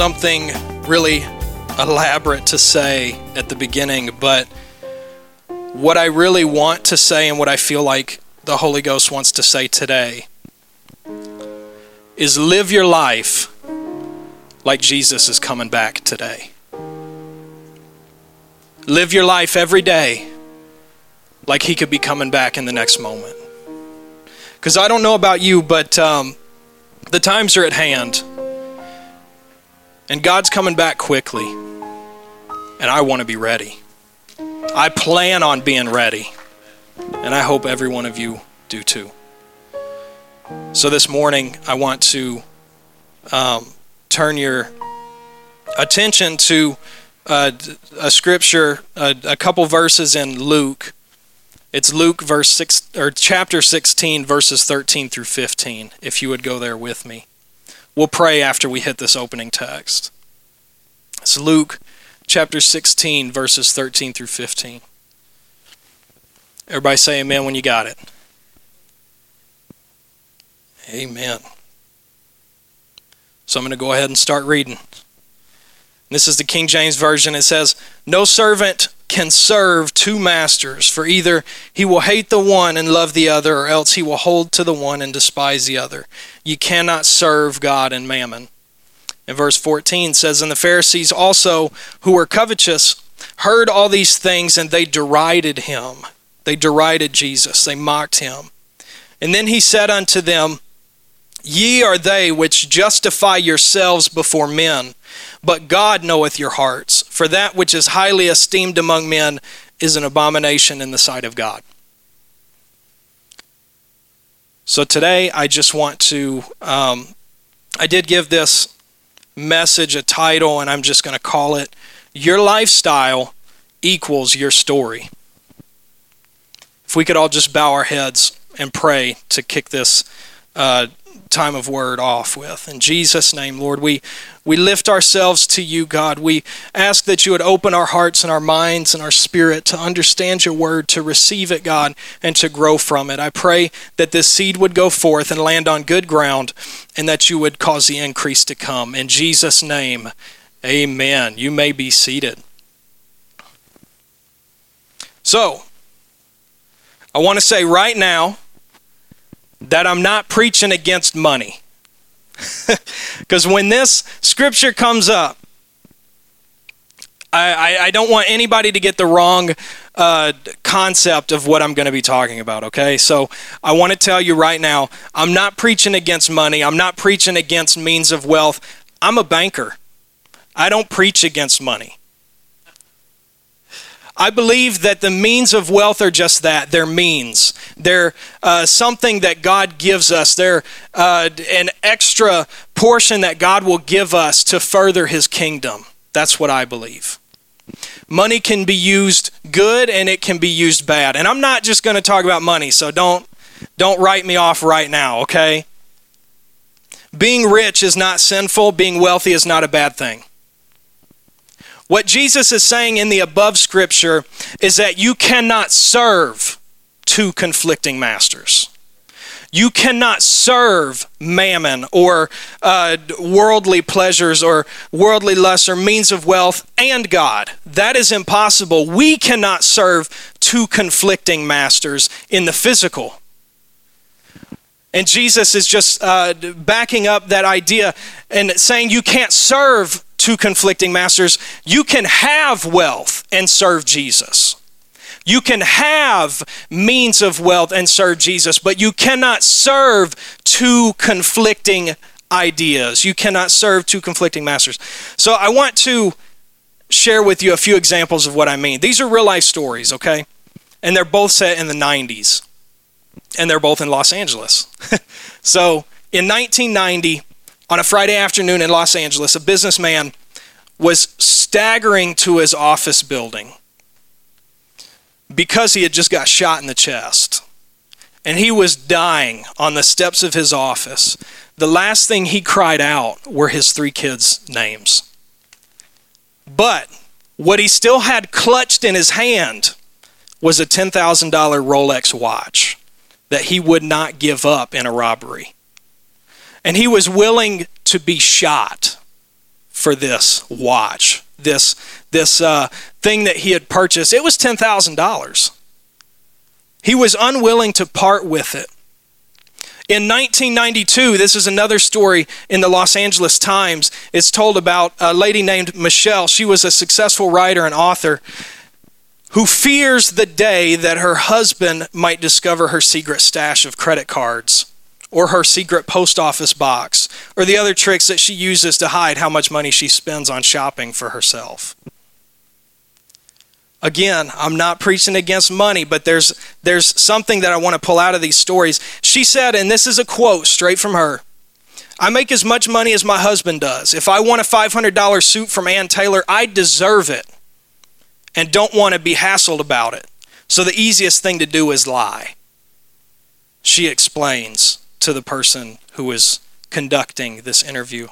Something really elaborate to say at the beginning, but what I really want to say and what I feel like the Holy Ghost wants to say today is live your life like Jesus is coming back today. Live your life every day like he could be coming back in the next moment. Because I don't know about you, but um, the times are at hand. And God's coming back quickly. And I want to be ready. I plan on being ready. And I hope every one of you do too. So this morning, I want to um, turn your attention to uh, a scripture, uh, a couple verses in Luke. It's Luke verse six or chapter 16 verses 13 through 15 if you would go there with me. We'll pray after we hit this opening text. It's Luke chapter 16 verses 13 through 15. Everybody say amen when you got it. Amen. So I'm going to go ahead and start reading. This is the King James Version. It says, No servant can serve two masters, for either he will hate the one and love the other, or else he will hold to the one and despise the other. You cannot serve God and mammon. And verse 14 says, And the Pharisees also, who were covetous, heard all these things, and they derided him. They derided Jesus, they mocked him. And then he said unto them, Ye are they which justify yourselves before men, but God knoweth your hearts. For that which is highly esteemed among men is an abomination in the sight of God. So today, I just want to, um, I did give this message a title, and I'm just going to call it Your Lifestyle Equals Your Story. If we could all just bow our heads and pray to kick this uh, time of word off with. In Jesus' name, Lord, we, we lift ourselves to you, God. We ask that you would open our hearts and our minds and our spirit to understand your word, to receive it, God, and to grow from it. I pray that this seed would go forth and land on good ground and that you would cause the increase to come. In Jesus' name, amen. You may be seated. So, I want to say right now, that I'm not preaching against money. Because when this scripture comes up, I, I, I, don't want anybody to get the wrong uh, concept of what I'm going to be talking about, okay? So I want to tell you right now I'm not preaching against money, I'm not preaching against means of wealth. I'm a banker, I don't preach against money. I believe that the means of wealth are just that. They're means. They're uh, something that God gives us. They're uh, an extra portion that God will give us to further His kingdom. That's what I believe. Money can be used good and it can be used bad. And I'm not just going to talk about money, so don't don't write me off right now, okay? Being rich is not sinful, being wealthy is not a bad thing. What Jesus is saying in the above scripture is that you cannot serve two conflicting masters. You cannot serve mammon or uh, worldly pleasures or worldly lusts or means of wealth and God. That is impossible. We cannot serve two conflicting masters in the physical. And Jesus is just uh, backing up that idea and saying you can't serve two conflicting masters. You can have wealth and serve Jesus. You can have means of wealth and serve Jesus, but you cannot serve two conflicting ideas. You cannot serve two conflicting masters. So I want to share with you a few examples of what I mean. These are real life stories, okay? And they're both set in the 90s. And they're both in Los Angeles. so in 1990, on a Friday afternoon in Los Angeles, a businessman was staggering to his office building because he had just got shot in the chest. And he was dying on the steps of his office. The last thing he cried out were his three kids' names. But what he still had clutched in his hand was a $10,000 Rolex watch that he would not give up in a robbery. And he was willing to be shot for this watch, this, this uh, thing that he had purchased. It was $10,000. He was unwilling to part with it. In 1992, this is another story in the Los Angeles Times. It's told about a lady named Michelle. She was a successful writer and author who fears the day that her husband might discover her secret stash of credit cards or her secret post office box or the other tricks that she uses to hide how much money she spends on shopping for herself. Again, I'm not preaching against money, but there's there's something that I want to pull out of these stories. She said, and this is a quote straight from her. I make as much money as my husband does. If I want a $500 suit from Ann Taylor, I deserve it and don't want to be hassled about it. So the easiest thing to do is lie. She explains to the person who is conducting this interview.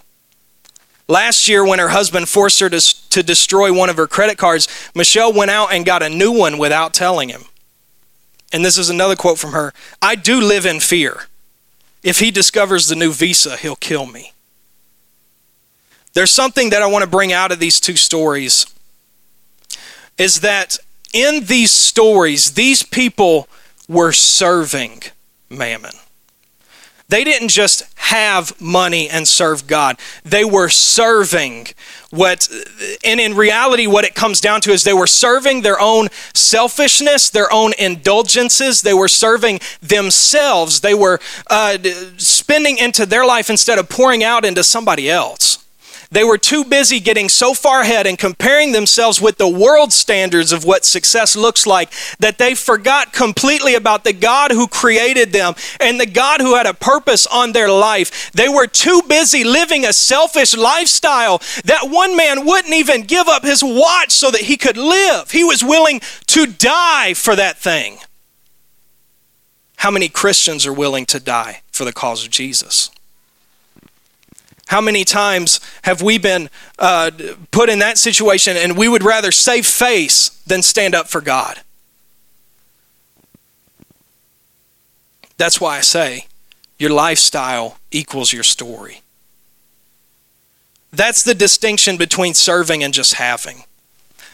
Last year, when her husband forced her to, to destroy one of her credit cards, Michelle went out and got a new one without telling him. And this is another quote from her I do live in fear. If he discovers the new visa, he'll kill me. There's something that I want to bring out of these two stories is that in these stories, these people were serving mammon. They didn't just have money and serve God. They were serving what, and in reality, what it comes down to is they were serving their own selfishness, their own indulgences. They were serving themselves. They were uh, spending into their life instead of pouring out into somebody else. They were too busy getting so far ahead and comparing themselves with the world standards of what success looks like that they forgot completely about the God who created them and the God who had a purpose on their life. They were too busy living a selfish lifestyle that one man wouldn't even give up his watch so that he could live. He was willing to die for that thing. How many Christians are willing to die for the cause of Jesus? How many times have we been uh, put in that situation and we would rather save face than stand up for God? That's why I say your lifestyle equals your story. That's the distinction between serving and just having.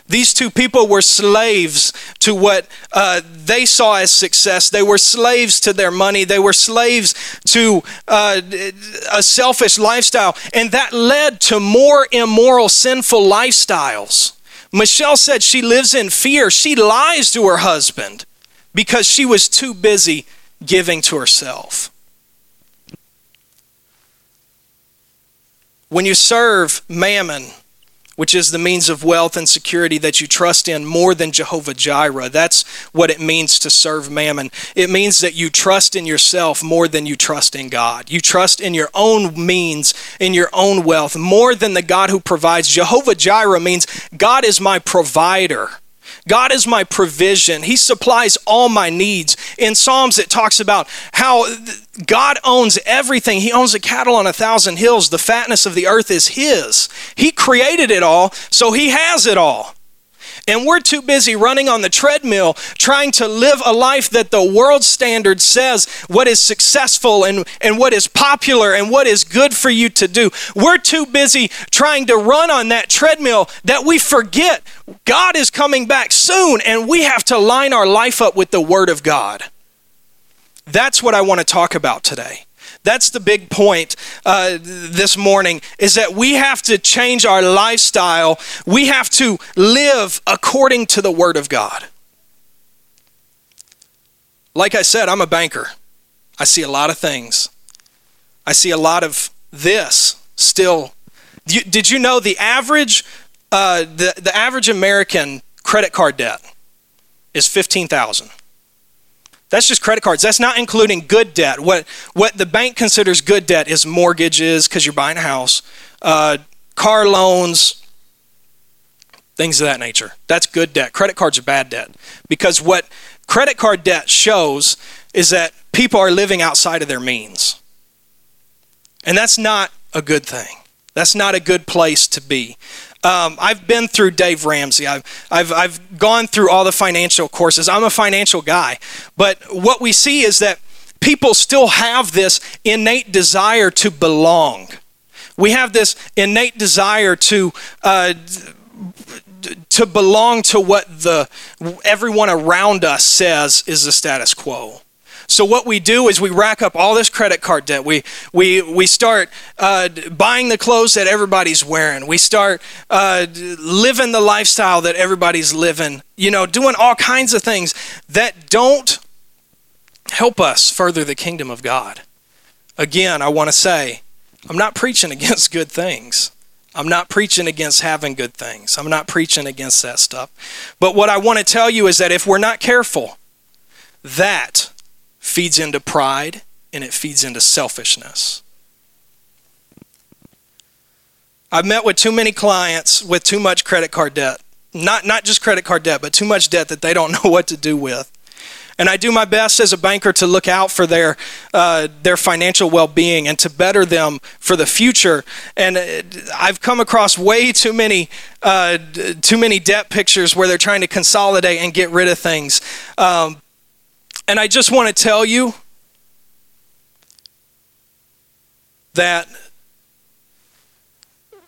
These two people were slaves to what uh, they saw as success. They were slaves to their money. They were slaves to uh, a selfish lifestyle. And that led to more immoral, sinful lifestyles. Michelle said she lives in fear. She lies to her husband because she was too busy giving to herself. When you serve mammon, which is the means of wealth and security that you trust in more than Jehovah Jireh. That's what it means to serve mammon. It means that you trust in yourself more than you trust in God. You trust in your own means, in your own wealth, more than the God who provides. Jehovah Jireh means God is my provider. God is my provision. He supplies all my needs. In Psalms, it talks about how God owns everything. He owns the cattle on a thousand hills. The fatness of the earth is His. He created it all, so He has it all. And we're too busy running on the treadmill trying to live a life that the world standard says what is successful and, and what is popular and what is good for you to do. We're too busy trying to run on that treadmill that we forget God is coming back soon and we have to line our life up with the Word of God. That's what I want to talk about today. That's the big point uh, this morning is that we have to change our lifestyle. We have to live according to the Word of God. Like I said, I'm a banker. I see a lot of things. I see a lot of this still. Did you know the average, uh, the, the average American credit card debt is 15,000? That's just credit cards. That's not including good debt. What, what the bank considers good debt is mortgages, because you're buying a house, uh, car loans, things of that nature. That's good debt. Credit cards are bad debt because what credit card debt shows is that people are living outside of their means. And that's not a good thing. That's not a good place to be. Um, I've been through Dave Ramsey. I've, I've, I've gone through all the financial courses. I'm a financial guy. But what we see is that people still have this innate desire to belong. We have this innate desire to. Uh, to belong to what the everyone around us says is the status quo. So what we do is we rack up all this credit card debt. We we we start uh, buying the clothes that everybody's wearing. We start uh, living the lifestyle that everybody's living. You know, doing all kinds of things that don't help us further the kingdom of God. Again, I want to say, I'm not preaching against good things. I'm not preaching against having good things. I'm not preaching against that stuff. But what I want to tell you is that if we're not careful, that feeds into pride and it feeds into selfishness. I've met with too many clients with too much credit card debt. Not, not just credit card debt, but too much debt that they don't know what to do with. And I do my best as a banker to look out for their, uh, their financial well being and to better them for the future. And uh, I've come across way too many, uh, too many debt pictures where they're trying to consolidate and get rid of things. Um, and I just want to tell you that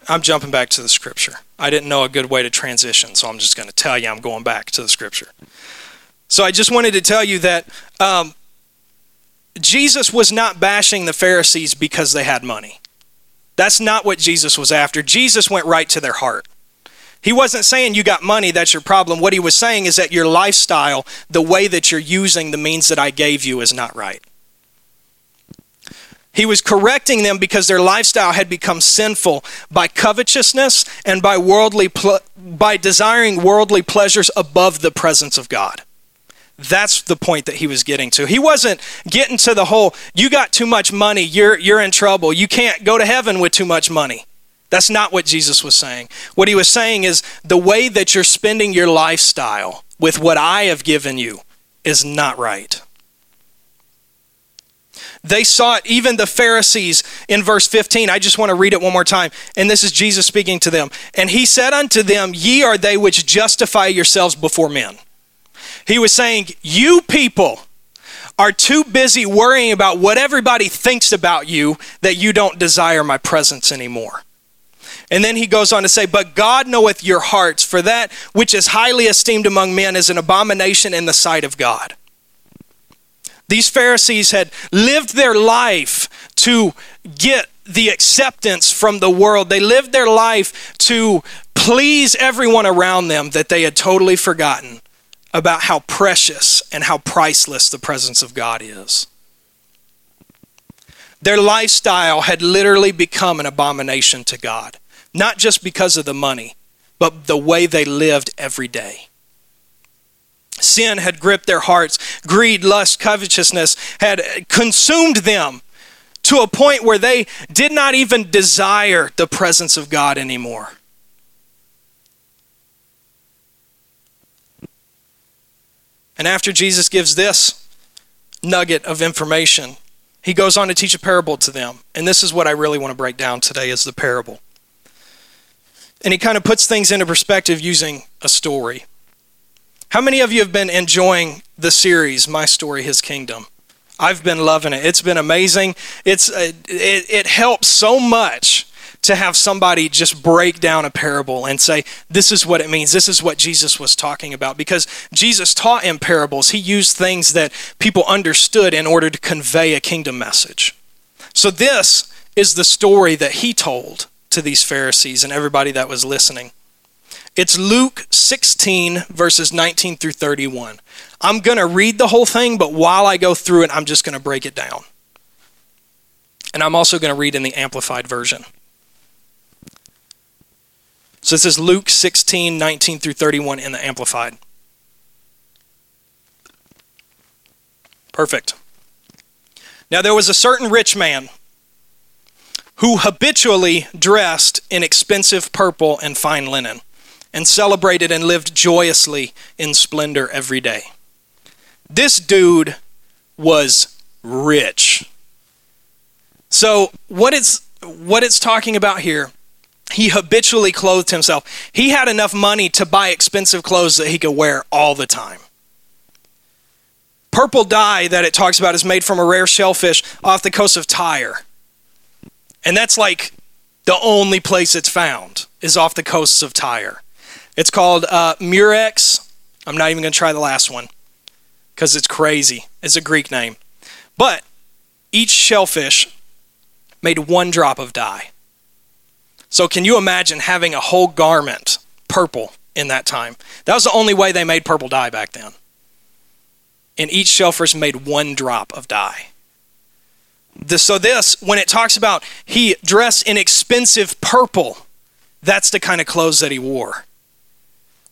I'm jumping back to the scripture. I didn't know a good way to transition, so I'm just going to tell you I'm going back to the scripture. So I just wanted to tell you that um, Jesus was not bashing the Pharisees because they had money. That's not what Jesus was after. Jesus went right to their heart. He wasn't saying you got money, that's your problem. What he was saying is that your lifestyle, the way that you're using the means that I gave you, is not right. He was correcting them because their lifestyle had become sinful by covetousness and by worldly ple- by desiring worldly pleasures above the presence of God. That's the point that he was getting to. He wasn't getting to the whole you got too much money, you're you're in trouble. You can't go to heaven with too much money. That's not what Jesus was saying. What he was saying is the way that you're spending your lifestyle with what I have given you is not right. They saw it, even the Pharisees in verse 15. I just want to read it one more time. And this is Jesus speaking to them. And he said unto them, Ye are they which justify yourselves before men. He was saying, You people are too busy worrying about what everybody thinks about you that you don't desire my presence anymore. And then he goes on to say, But God knoweth your hearts, for that which is highly esteemed among men is an abomination in the sight of God. These Pharisees had lived their life to get the acceptance from the world. They lived their life to please everyone around them that they had totally forgotten about how precious and how priceless the presence of God is. Their lifestyle had literally become an abomination to God not just because of the money, but the way they lived every day. Sin had gripped their hearts. Greed, lust, covetousness had consumed them to a point where they did not even desire the presence of God anymore. And after Jesus gives this nugget of information, he goes on to teach a parable to them. And this is what I really want to break down today is the parable. And he kind of puts things into perspective using a story. How many of you have been enjoying the series, My Story, His Kingdom? I've been loving it. It's been amazing. It's, uh, it, it helps so much to have somebody just break down a parable and say, this is what it means. This is what Jesus was talking about. Because Jesus taught in parables, he used things that people understood in order to convey a kingdom message. So, this is the story that he told to these Pharisees and everybody that was listening. It's Luke 16, verses 19 through 31. I'm going to read the whole thing, but while I go through it, I'm just going to break it down. And I'm also going to read in the Amplified Version. So this is Luke 16, 19 through 31 in the Amplified. Perfect. Now there was a certain rich man who habitually dressed in expensive purple and fine linen, and celebrated and lived joyously in splendor every day. This dude was rich. So what it's what it's talking about here, he habitually clothed himself. He had enough money to buy expensive clothes that he could wear all the time. Purple dye that it talks about is made from a rare shellfish off the coast of Tyre. And that's like the only place it's found is off the coasts of Tyre. It's called uh, Murex. I'm not even going to try the last one because it's crazy. It's a Greek name. But each shellfish made one drop of dye. So, can you imagine having a whole garment purple in that time? That was the only way they made purple dye back then. And each shellfish made one drop of dye. So, this, when it talks about he dressed in expensive purple, that's the kind of clothes that he wore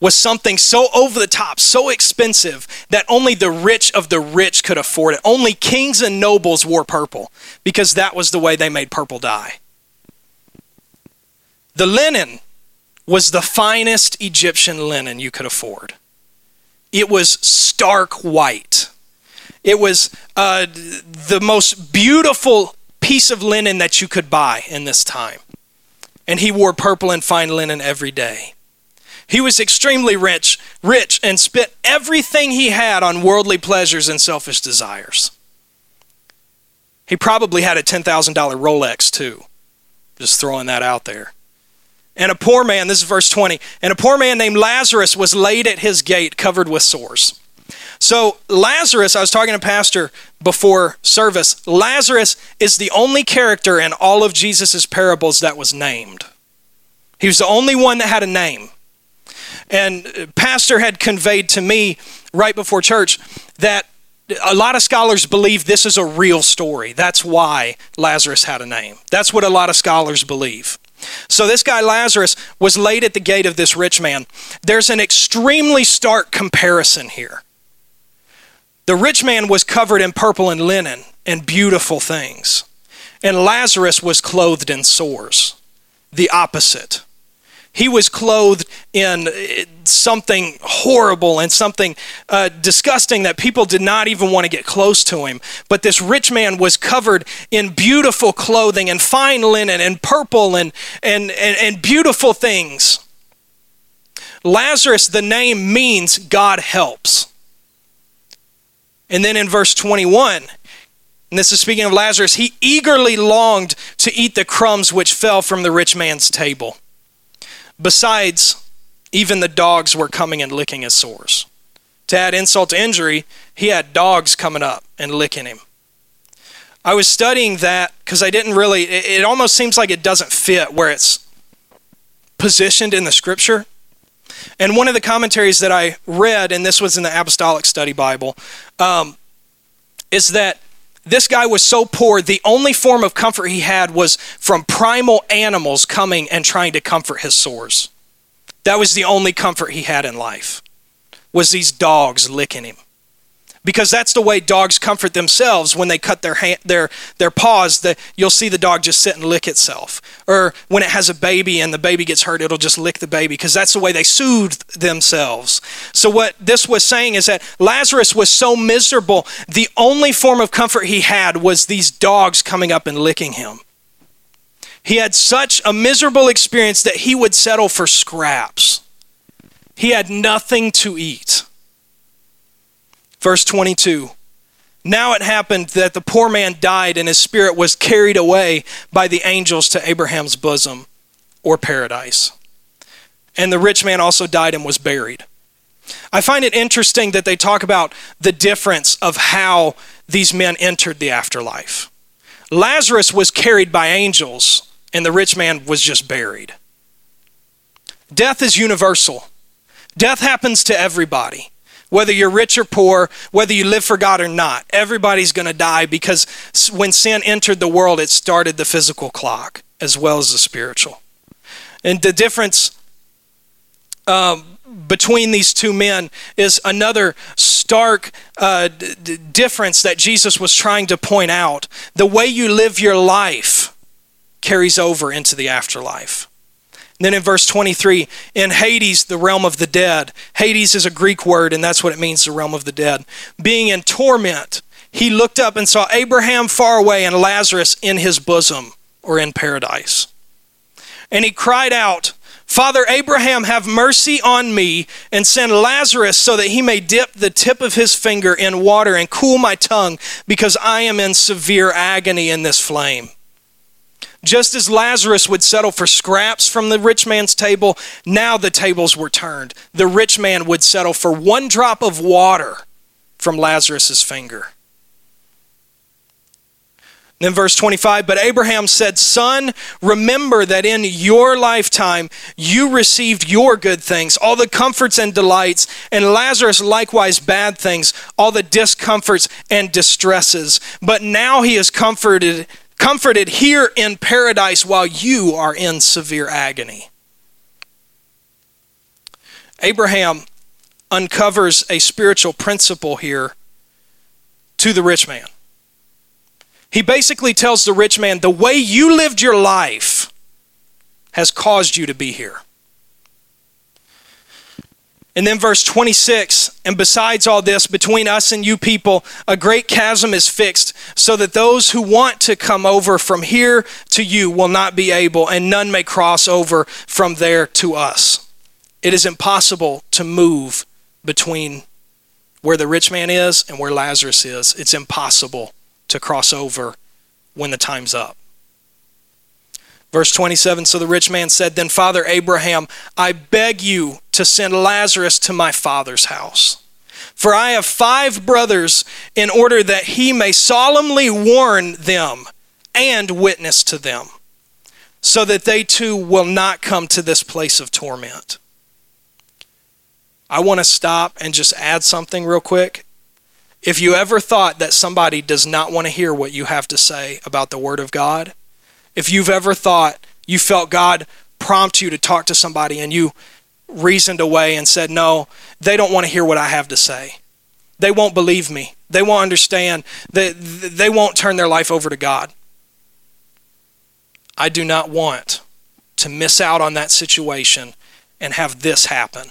was something so over the top, so expensive that only the rich of the rich could afford it. Only kings and nobles wore purple because that was the way they made purple dye. The linen was the finest Egyptian linen you could afford. It was stark white. It was uh, the most beautiful piece of linen that you could buy in this time. And he wore purple and fine linen every day. He was extremely rich, rich, and spent everything he had on worldly pleasures and selfish desires. He probably had a $10,000 Rolex too. Just throwing that out there. And a poor man, this is verse 20, and a poor man named Lazarus was laid at his gate covered with sores. So, Lazarus, I was talking to Pastor before service. Lazarus is the only character in all of Jesus' parables that was named. He was the only one that had a name. And Pastor had conveyed to me right before church that a lot of scholars believe this is a real story. That's why Lazarus had a name. That's what a lot of scholars believe. So, this guy Lazarus was laid at the gate of this rich man. There's an extremely stark comparison here. The rich man was covered in purple and linen and beautiful things, and Lazarus was clothed in sores. The opposite. He was clothed in uh, something horrible and something uh, disgusting that people did not even want to get close to him. But this rich man was covered in beautiful clothing and fine linen and purple and, and, and, and beautiful things. Lazarus, the name means God helps. And then in verse 21, and this is speaking of Lazarus, he eagerly longed to eat the crumbs which fell from the rich man's table. Besides, even the dogs were coming and licking his sores. To add insult to injury, he had dogs coming up and licking him. I was studying that because I didn't really, it, it, almost seems like it doesn't fit where it's positioned in the scripture. And one of the commentaries that I read, and this was in the Apostolic Study Bible, um, is that this guy was so poor, the only form of comfort he had was from primal animals coming and trying to comfort his sores. That was the only comfort he had in life. Was these dogs licking him because that's the way dogs comfort themselves when they cut their hand, their their paws. The, you'll see the dog just sit and lick itself. Or when it has a baby and the baby gets hurt, it'll just lick the baby because that's the way they soothe themselves. So what this was saying is that Lazarus was so miserable, the only form of comfort he had was these dogs coming up and licking him. He had such a miserable experience that he would settle for scraps. He had nothing to eat. Verse 22 Now it happened that the poor man died, and his spirit was carried away by the angels to Abraham's bosom, or paradise. And the rich man also died and was buried. I find it interesting that they talk about the difference of how these men entered the afterlife. Lazarus was carried by angels, and the rich man was just buried. Death is universal, death happens to everybody whether you're rich or poor, whether you live for God or not. Everybody's going to die because when sin entered the world, it started the physical clock as well as the spiritual. And the difference um, between these two men is another stark uh, d- difference that Jesus was trying to point out. The way you live your life carries over into the afterlife. Then in verse 23, in Hades, the realm of the dead. Hades is a Greek word, and that's what it means, the realm of the dead. Being in torment, he looked up and saw Abraham far away and Lazarus in his bosom, or in paradise. And he cried out, Father Abraham, have mercy on me and send Lazarus so that he may dip the tip of his finger in water and cool my tongue, because I am in severe agony in this flame. Just as Lazarus would settle for scraps from the rich man's table, now the tables were turned. The rich man would settle for one drop of water from Lazarus's finger. Then verse 25, but Abraham said, Son, remember that in your lifetime you received your good things, all the comforts and delights, and Lazarus likewise bad things, all the discomforts and distresses. But now he is comforted comforted here in paradise while you are in severe agony. Abraham uncovers a spiritual principle here to the rich man. He basically tells the rich man the way you lived your life has caused you to be here. And then verse 26 And besides all this, between us and you people, a great chasm is fixed, so that those who want to come over from here to you will not be able, and none may cross over from there to us. It is impossible to move between where the rich man is and where Lazarus is. It's impossible to cross over when the time's up. Verse 27 So the rich man said, Then, Father Abraham, I beg you to send Lazarus to my father's house. For I have five brothers, in order that he may solemnly warn them and witness to them, so that they too will not come to this place of torment. I want to stop and just add something real quick. If you ever thought that somebody does not want to hear what you have to say about the Word of God, if you've ever thought you felt God prompt you to talk to somebody and you reasoned away and said, No, they don't want to hear what I have to say. They won't believe me. They won't understand. They, they won't turn their life over to God. I do not want to miss out on that situation and have this happen.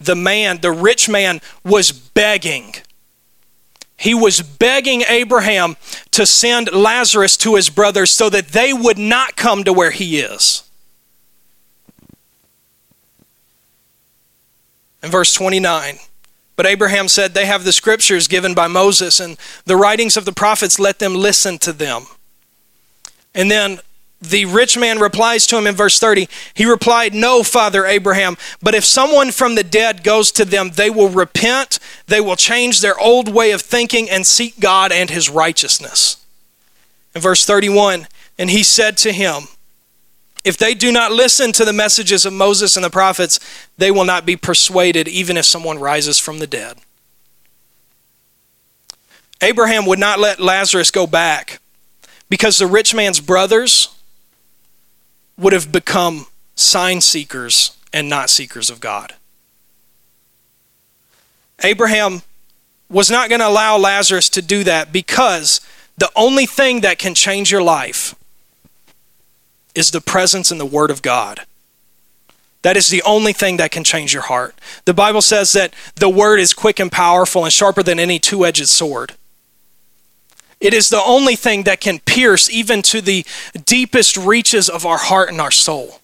The man, the rich man, was begging he was begging Abraham to send Lazarus to his brothers so that they would not come to where he is. In verse 29, but Abraham said, They have the scriptures given by Moses and the writings of the prophets, let them listen to them. And then the rich man replies to him in verse 30 he replied no father abraham but if someone from the dead goes to them they will repent they will change their old way of thinking and seek god and his righteousness. In verse 31 and he said to him if they do not listen to the messages of moses and the prophets they will not be persuaded even if someone rises from the dead abraham would not let lazarus go back because the rich man's brothers would have become sign seekers and not seekers of God. Abraham was not going to allow Lazarus to do that because the only thing that can change your life is the presence and the Word of God. That is the only thing that can change your heart. The Bible says that the Word is quick and powerful and sharper than any two edged sword. It is the only thing that can pierce even to the deepest reaches of our heart and our soul.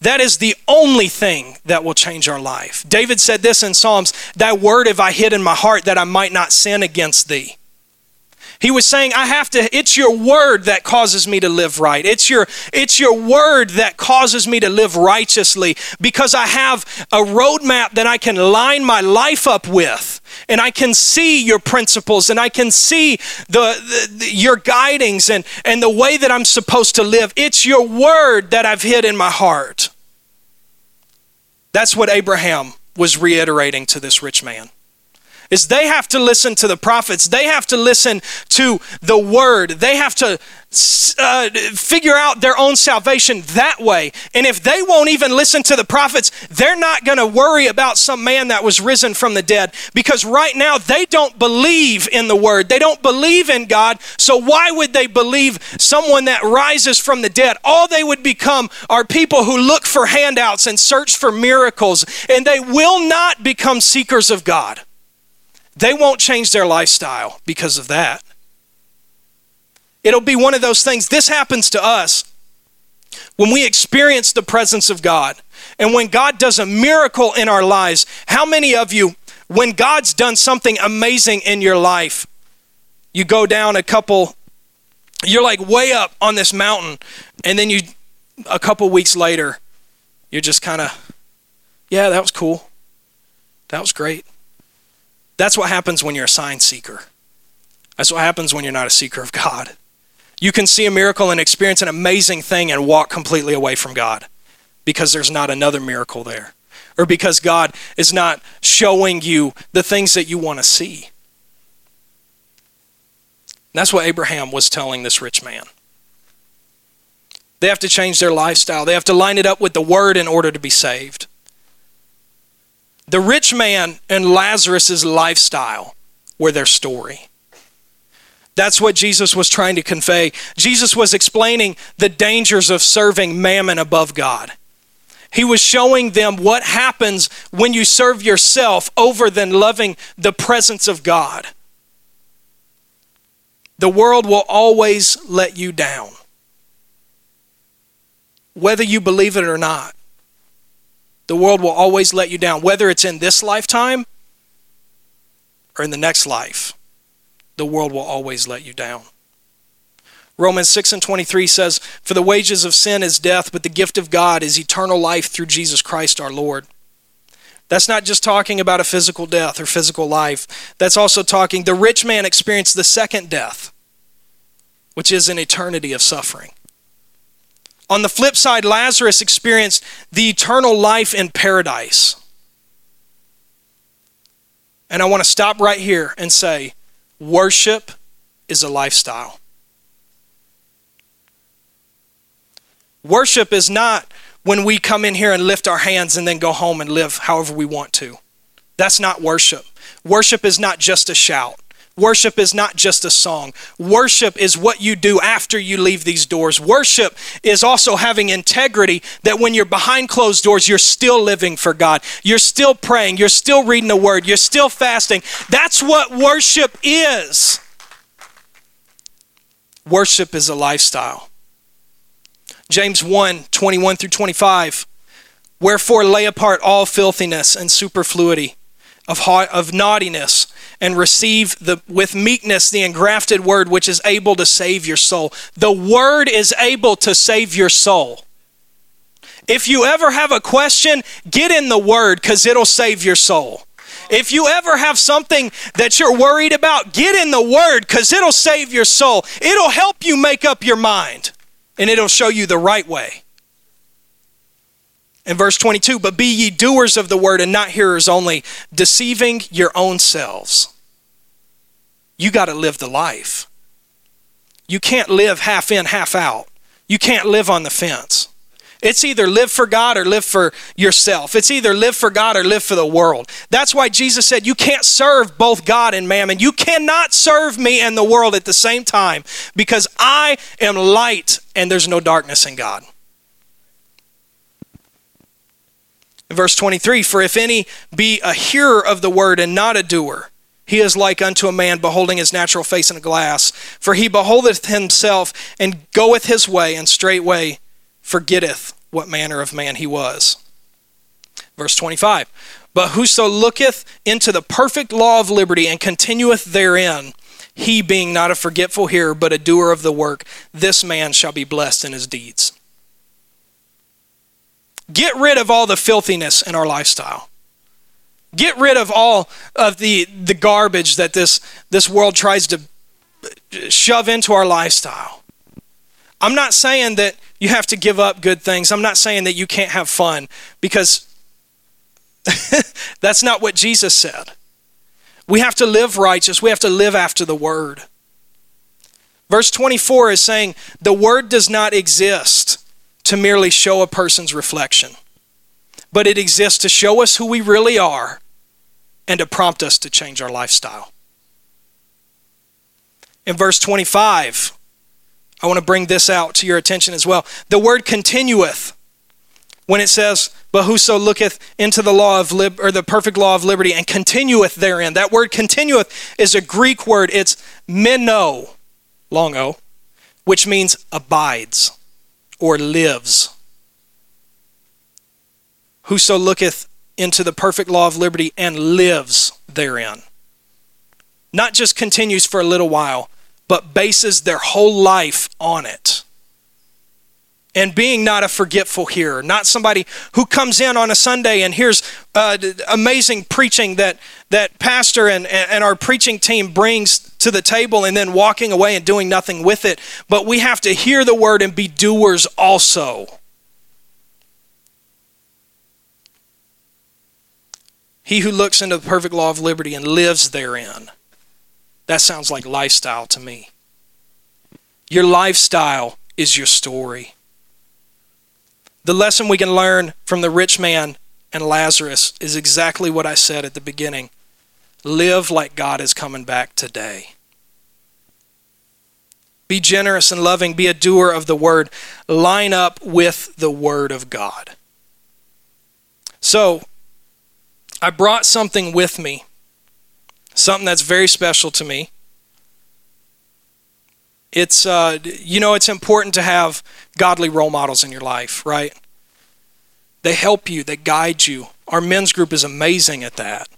That is the only thing that will change our life. David said this in Psalms That word have I hid in my heart that I might not sin against thee. He was saying, I have to, it's your word that causes me to live right. It's your, it's your word that causes me to live righteously because I have a roadmap that I can line my life up with and I can see your principles and I can see the, the, the, your guidings and, and the way that I'm supposed to live. It's your word that I've hid in my heart. That's what Abraham was reiterating to this rich man. Is they have to listen to the prophets. They have to listen to the word. They have to uh, figure out their own salvation that way. And if they won't even listen to the prophets, they're not going to worry about some man that was risen from the dead because right now they don't believe in the word. They don't believe in God. So why would they believe someone that rises from the dead? All they would become are people who look for handouts and search for miracles, and they will not become seekers of God. They won't change their lifestyle because of that. It'll be one of those things. This happens to us when we experience the presence of God and when God does a miracle in our lives. How many of you, when God's done something amazing in your life, you go down a couple, you're like way up on this mountain, and then you, a couple weeks later, you're just kind of, yeah, that was cool. That was great. That's what happens when you're a sign seeker. That's what happens when you're not a seeker of God. You can see a miracle and experience an amazing thing and walk completely away from God because there's not another miracle there. Or because God is not showing you the things that you want to see. that's what Abraham was telling this rich man. They have to change their lifestyle. They have to line it up with the word in order to be saved. The rich man and Lazarus' lifestyle were their story. That's what Jesus was trying to convey. Jesus was explaining the dangers of serving mammon above God. He was showing them what happens when you serve yourself over than loving the presence of God. The world will always let you down, whether you believe it or not. The world will always let you down, whether it's in this lifetime or in the next life the world will always let you down. Romans 6 and 23 says, For the wages of sin is death, but the gift of God is eternal life through Jesus Christ our Lord. That's not just talking about a physical death or physical life. That's also talking, the rich man experienced the second death, which is an eternity of suffering. On the flip side, Lazarus experienced the eternal life in paradise. And I want to stop right here and say, Worship is a lifestyle. Worship is not when we come in here and lift our hands and then go home and live however we want to. That's not worship. Worship is not just a shout. Worship is not just a song. Worship is what you do after you leave these doors. Worship is also having integrity that when you're behind closed doors, you're still living for God. You're still praying. You're still reading the word. You're still fasting. That's what worship is. Worship is a lifestyle. James 1 21 through 25. Wherefore lay apart all filthiness and superfluity of, of naughtiness and receive the, with meekness the engrafted word which is able to save your soul. The word is able to save your soul. If you ever have a question, get in the word because it'll save your soul. If you ever have something that you're worried about, get in the word because it'll save your soul. It'll help you make up your mind and it'll show you the right way. In verse 22, but be ye doers of the word and not hearers only, deceiving your own selves. You got to live the life. You can't live half in, half out. You can't live on the fence. It's either live for God or live for yourself. It's either live for God or live for the world. That's why Jesus said you can't serve both God and mammon. You cannot serve me and the world at the same time because I am light and there's no darkness in God. verse 23 For if any be a hearer of the word and not a doer, he is like unto a man beholding his natural face in a glass. For he beholdeth himself and goeth his way, and straightway forgetteth what manner of man he was. Verse 25 But whoso looketh into the perfect law of liberty and continueth therein, he being not a forgetful hearer, but a doer of the work, this man shall be blessed in his deeds. Get rid of all the filthiness in our lifestyle. Get rid of all of the, the garbage that this, this world tries to shove into our lifestyle. I'm not saying that you have to give up good things. I'm not saying that you can't have fun because that's not what Jesus said. We have to live righteous, we have to live after the word. Verse 24 is saying, The word does not exist to merely show a person's reflection, but it exists to show us who we really are and to prompt us to change our lifestyle. In verse 25, I want to bring this out to your attention as well. The word continueth when it says, "But whoso looketh into the law of lib- or the perfect law of liberty and continueth therein." That word continueth is a Greek word. It's meno long O, which means abides or lives. Whoso looketh into the perfect law of liberty and lives therein. Not just continues for a little while, but bases their whole life on it and being not a forgetful hearer, not somebody who comes in on a Sunday and hears uh, amazing preaching that that pastor and, and our preaching team brings to the table and then walking away and doing nothing with it. But we have to hear the word and be doers also. He who looks into the perfect law of liberty and lives therein. That sounds like lifestyle to me. Your lifestyle is your story. The lesson we can learn from the rich man and Lazarus is exactly what I said at the beginning. Live like God is coming back today. Be generous and loving. Be a doer of the word. Line up with the word of God. So, I brought something with me, something that's very special to me. It's, uh, you know, it's important to have godly role models in your life, right? They help you, they guide you. Our men's group is amazing at that.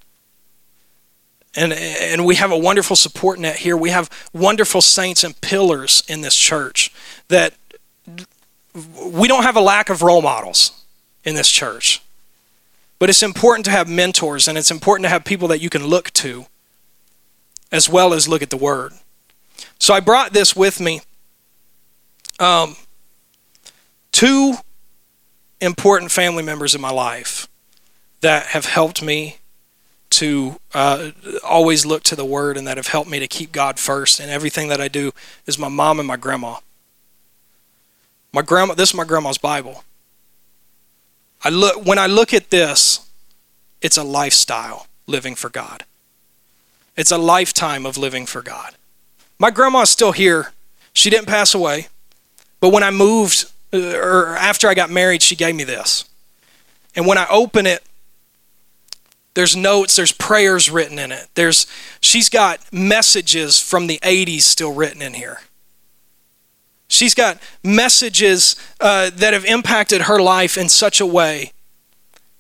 And, and we have a wonderful support net here. We have wonderful saints and pillars in this church that we don't have a lack of role models in this church. But it's important to have mentors and it's important to have people that you can look to as well as look at the Word. So I brought this with me. Um, two important family members in my life that have helped me to uh, always look to the Word and that have helped me to keep God first in everything that I do is my mom and my grandma. My grandma, this is my grandma's Bible. I look when I look at this, it's a lifestyle living for God. It's a lifetime of living for God. My grandma is still here. She didn't pass away. But when I moved, uh, or after I got married, she gave me this. And when I open it, there's notes, there's prayers written in it. There's she's got messages from the 80s still written in here. She's got messages uh, that have impacted her life in such a way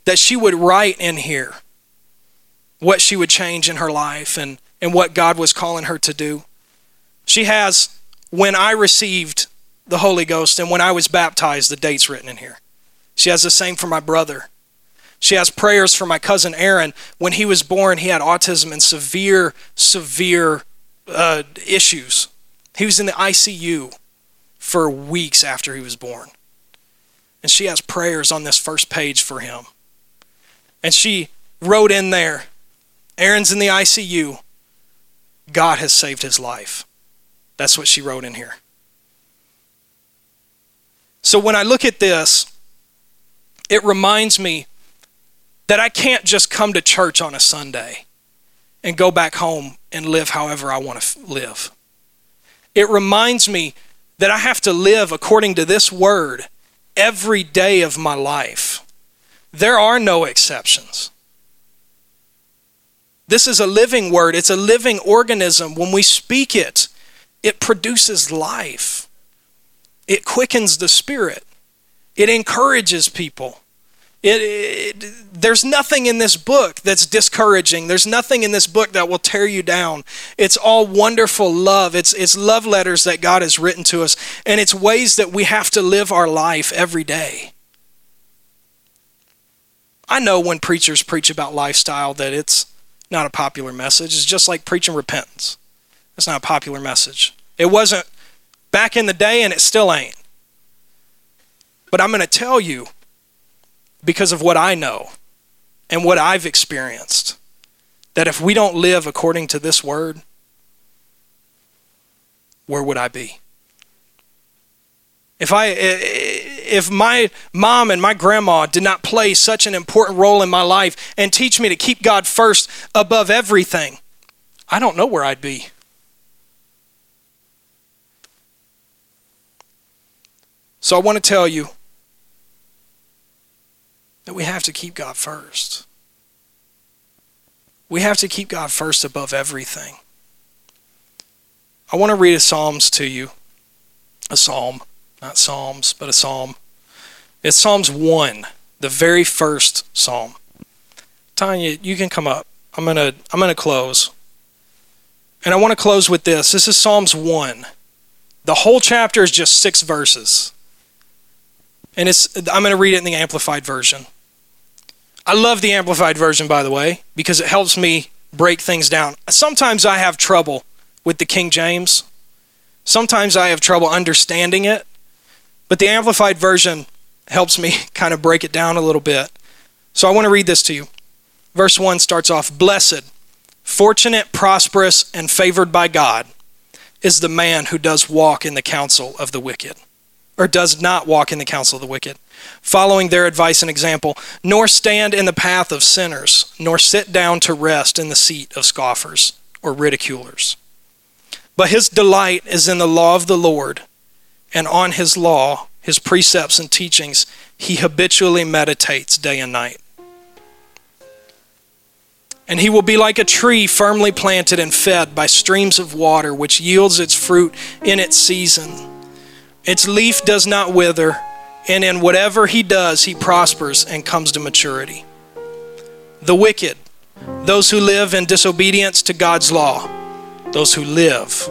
that she would write in here what she would change in her life and, and what God was calling her to do. She has, when I received the Holy Ghost and when I was baptized, the dates written in here. She has the same for my brother. She has prayers for my cousin Aaron. When he was born, he had autism and severe, severe uh, issues. He was in the ICU for weeks after he was born. And she has prayers on this first page for him. And she wrote in there Aaron's in the ICU. God has saved his life. That's what she wrote in here. So when I look at this, it reminds me that I can't just come to church on a Sunday and go back home and live however I want to live. It reminds me that I have to live according to this word every day of my life. There are no exceptions. This is a living word, it's a living organism. When we speak it, it produces life, it quickens the spirit, it encourages people. It, it, there's nothing in this book that's discouraging. There's nothing in this book that will tear you down. It's all wonderful love. It's, it's love letters that God has written to us, and it's ways that we have to live our life every day. I know when preachers preach about lifestyle that it's not a popular message. It's just like preaching repentance. It's not a popular message. It wasn't back in the day, and it still ain't. But I'm going to tell you because of what I know and what I've experienced. That if we don't live according to this word, where would I be? If I if my mom and my grandma did not play such an important role in my life and teach me to keep God first above everything, I don't know where I'd be. So I want to tell you that we have to keep God first. We have to keep God first above everything. I want to read a Psalms to you. A psalm, not Psalms, but a psalm. It's Psalms 1, the very first psalm. Tanya, you can come up. I'm going to I'm going to close. And I want to close with this. This is Psalms 1. The whole chapter is just 6 verses. And it's I'm going to read it in the amplified version. I love the amplified version by the way because it helps me break things down. Sometimes I have trouble with the King James. Sometimes I have trouble understanding it, but the Amplified Version helps me kind of break it down a little bit. So I want to read this to you. Verse 1 starts off Blessed, fortunate, prosperous, and favored by God is the man who does walk in the counsel of the wicked, or does not walk in the counsel of the wicked, following their advice and example, nor stand in the path of sinners, nor sit down to rest in the seat of scoffers or ridiculers. But his delight is in the law of the Lord, and on his law, his precepts and teachings, he habitually meditates day and night. And he will be like a tree firmly planted and fed by streams of water, which yields its fruit in its season. Its leaf does not wither, and in whatever he does, he prospers and comes to maturity. The wicked, those who live in disobedience to God's law, those who live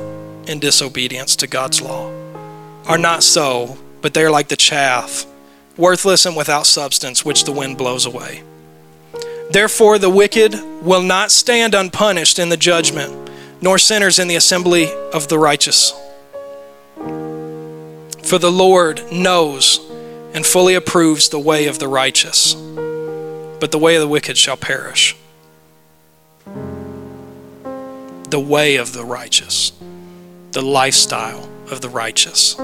in disobedience to God's law are not so, but they are like the chaff, worthless and without substance, which the wind blows away. Therefore, the wicked will not stand unpunished in the judgment, nor sinners in the assembly of the righteous. For the Lord knows and fully approves the way of the righteous, but the way of the wicked shall perish the way of the righteous, the lifestyle of the righteous.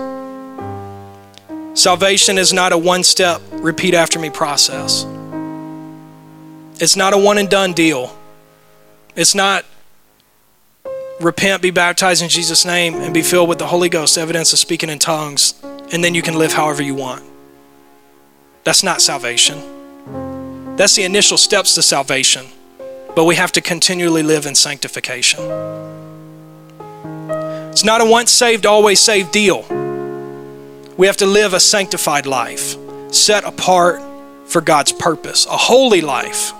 Salvation is not a one step, repeat after me process. It's not a one and done deal. It's not repent, be baptized in Jesus' name, and be filled with the Holy Ghost, evidence of speaking in tongues, and then you can live however you want. That's not salvation. That's the initial steps to salvation but we have to continually live in sanctification. It's not a once saved, always saved deal. We have to live a sanctified life, set apart for God's purpose, a holy life,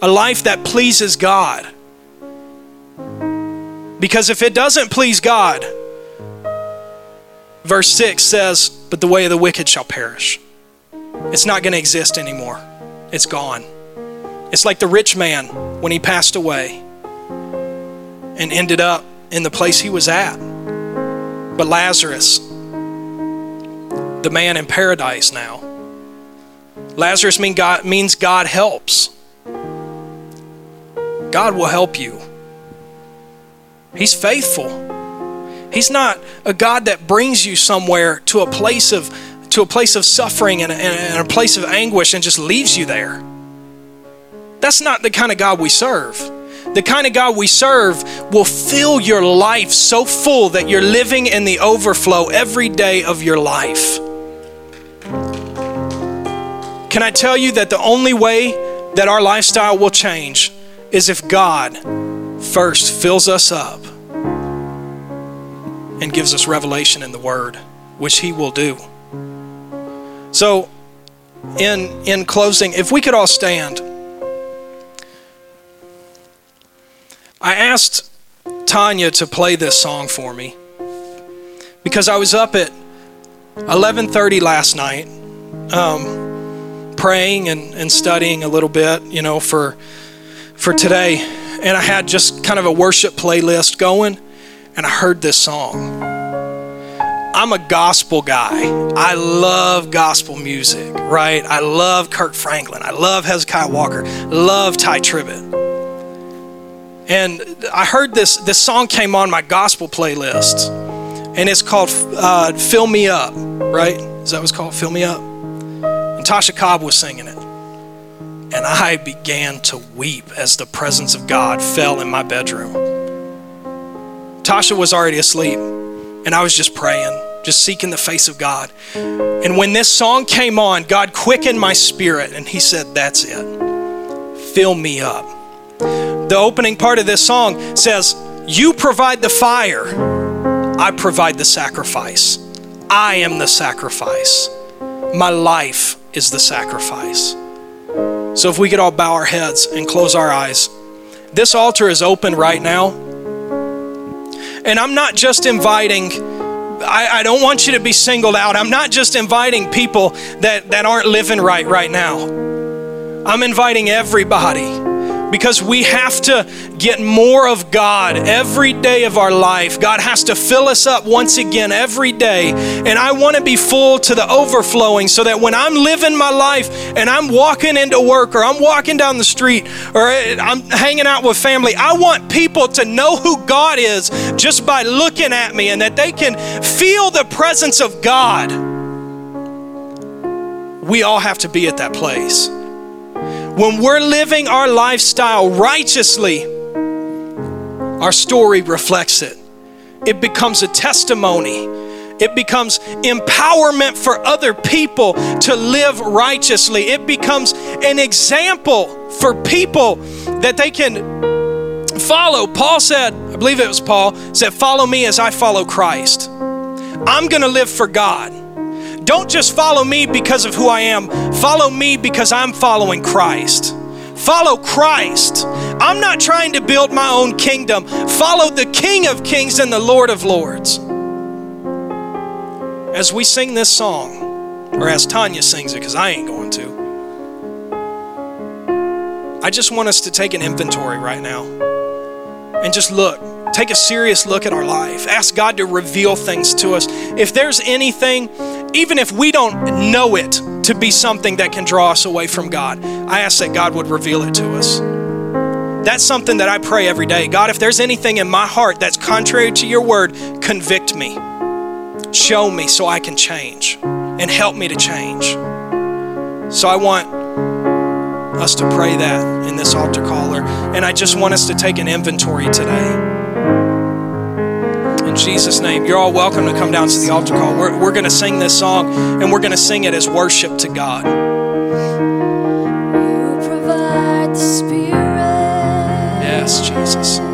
a life that pleases God. Because if it doesn't please God, verse 6 says, But the way of the wicked shall perish. It's not going to exist anymore, it's gone. It's like the rich man when he passed away and ended up in the place he was at. But Lazarus, the man in paradise now, Lazarus mean God, means God helps. God will help you. He's faithful. He's not a God that brings you somewhere to a place of to a place of suffering and, and a place of anguish and just leaves you there. That's not the kind of God we serve. The kind of God we serve will fill your life so full that you're living in the overflow every day of your life. Can I tell you that the only way that our lifestyle will change is if God first fills us up and gives us revelation in the Word, which He will do. So, in, in closing, if we could all stand. I asked Tanya to play this song for me because I was up at 11:30 last night, um, praying and, and studying a little bit, you know, for for today, and I had just kind of a worship playlist going, and I heard this song. I'm a gospel guy. I love gospel music, right? I love Kirk Franklin. I love Hezekiah Walker. Love Tye Tribbett. And I heard this this song came on my gospel playlist. and it's called uh, Fill Me Up, right? Is that what's called? Fill Me Up? And Tasha Cobb was singing it. And I began to weep as the presence of God fell in my bedroom. Tasha was already asleep, and I was just praying, just seeking the face of God. And when this song came on, God quickened my spirit, and He said, That's it. Fill me up. The opening part of this song says, You provide the fire, I provide the sacrifice. I am the sacrifice. My life is the sacrifice. So if we could all bow our heads and close our eyes. This altar is open right now. And I'm not just inviting, I, I, don't want you to be singled out. I'm not just inviting people that, that aren't living right right now. I'm inviting everybody because we have to get more of God every day of our life. God has to fill us up once again every day. And I want to be full to the overflowing so that when I'm living my life and I'm walking into work or I'm walking down the street or I'm hanging out with family, I want people to know who God is just by looking at me and that they can feel the presence of God. We all have to be at that place. When we're living our lifestyle righteously, our story reflects it. It becomes a testimony. It becomes empowerment for other people to live righteously. It becomes an example for people that they can follow. Paul said, I believe it was Paul, said, Follow me as I follow Christ. I'm going to live for God. Don't just follow me because of who I am, follow me because I'm following Christ. Follow Christ. I'm not trying to build my own kingdom. Follow the King of Kings and the Lord of Lords. As we sing this song, or as Tanya sings it, because I ain't going to, I just want us to take an inventory right now and just look take a serious look at our life. Ask God to reveal things to us. If there's anything, even if we don't know it to be something that can draw us away from God, I ask that God would reveal it to us. That's something that I pray every day. God, if there's anything in my heart that's contrary to your word, convict me. Show me so I can change and help me to change. So I want us to pray that in this altar caller. And I just want us to take an inventory today. Jesus' name. You're all welcome to come down to the altar call. We're, we're going to sing this song and we're going to sing it as worship to God. Yes, Jesus.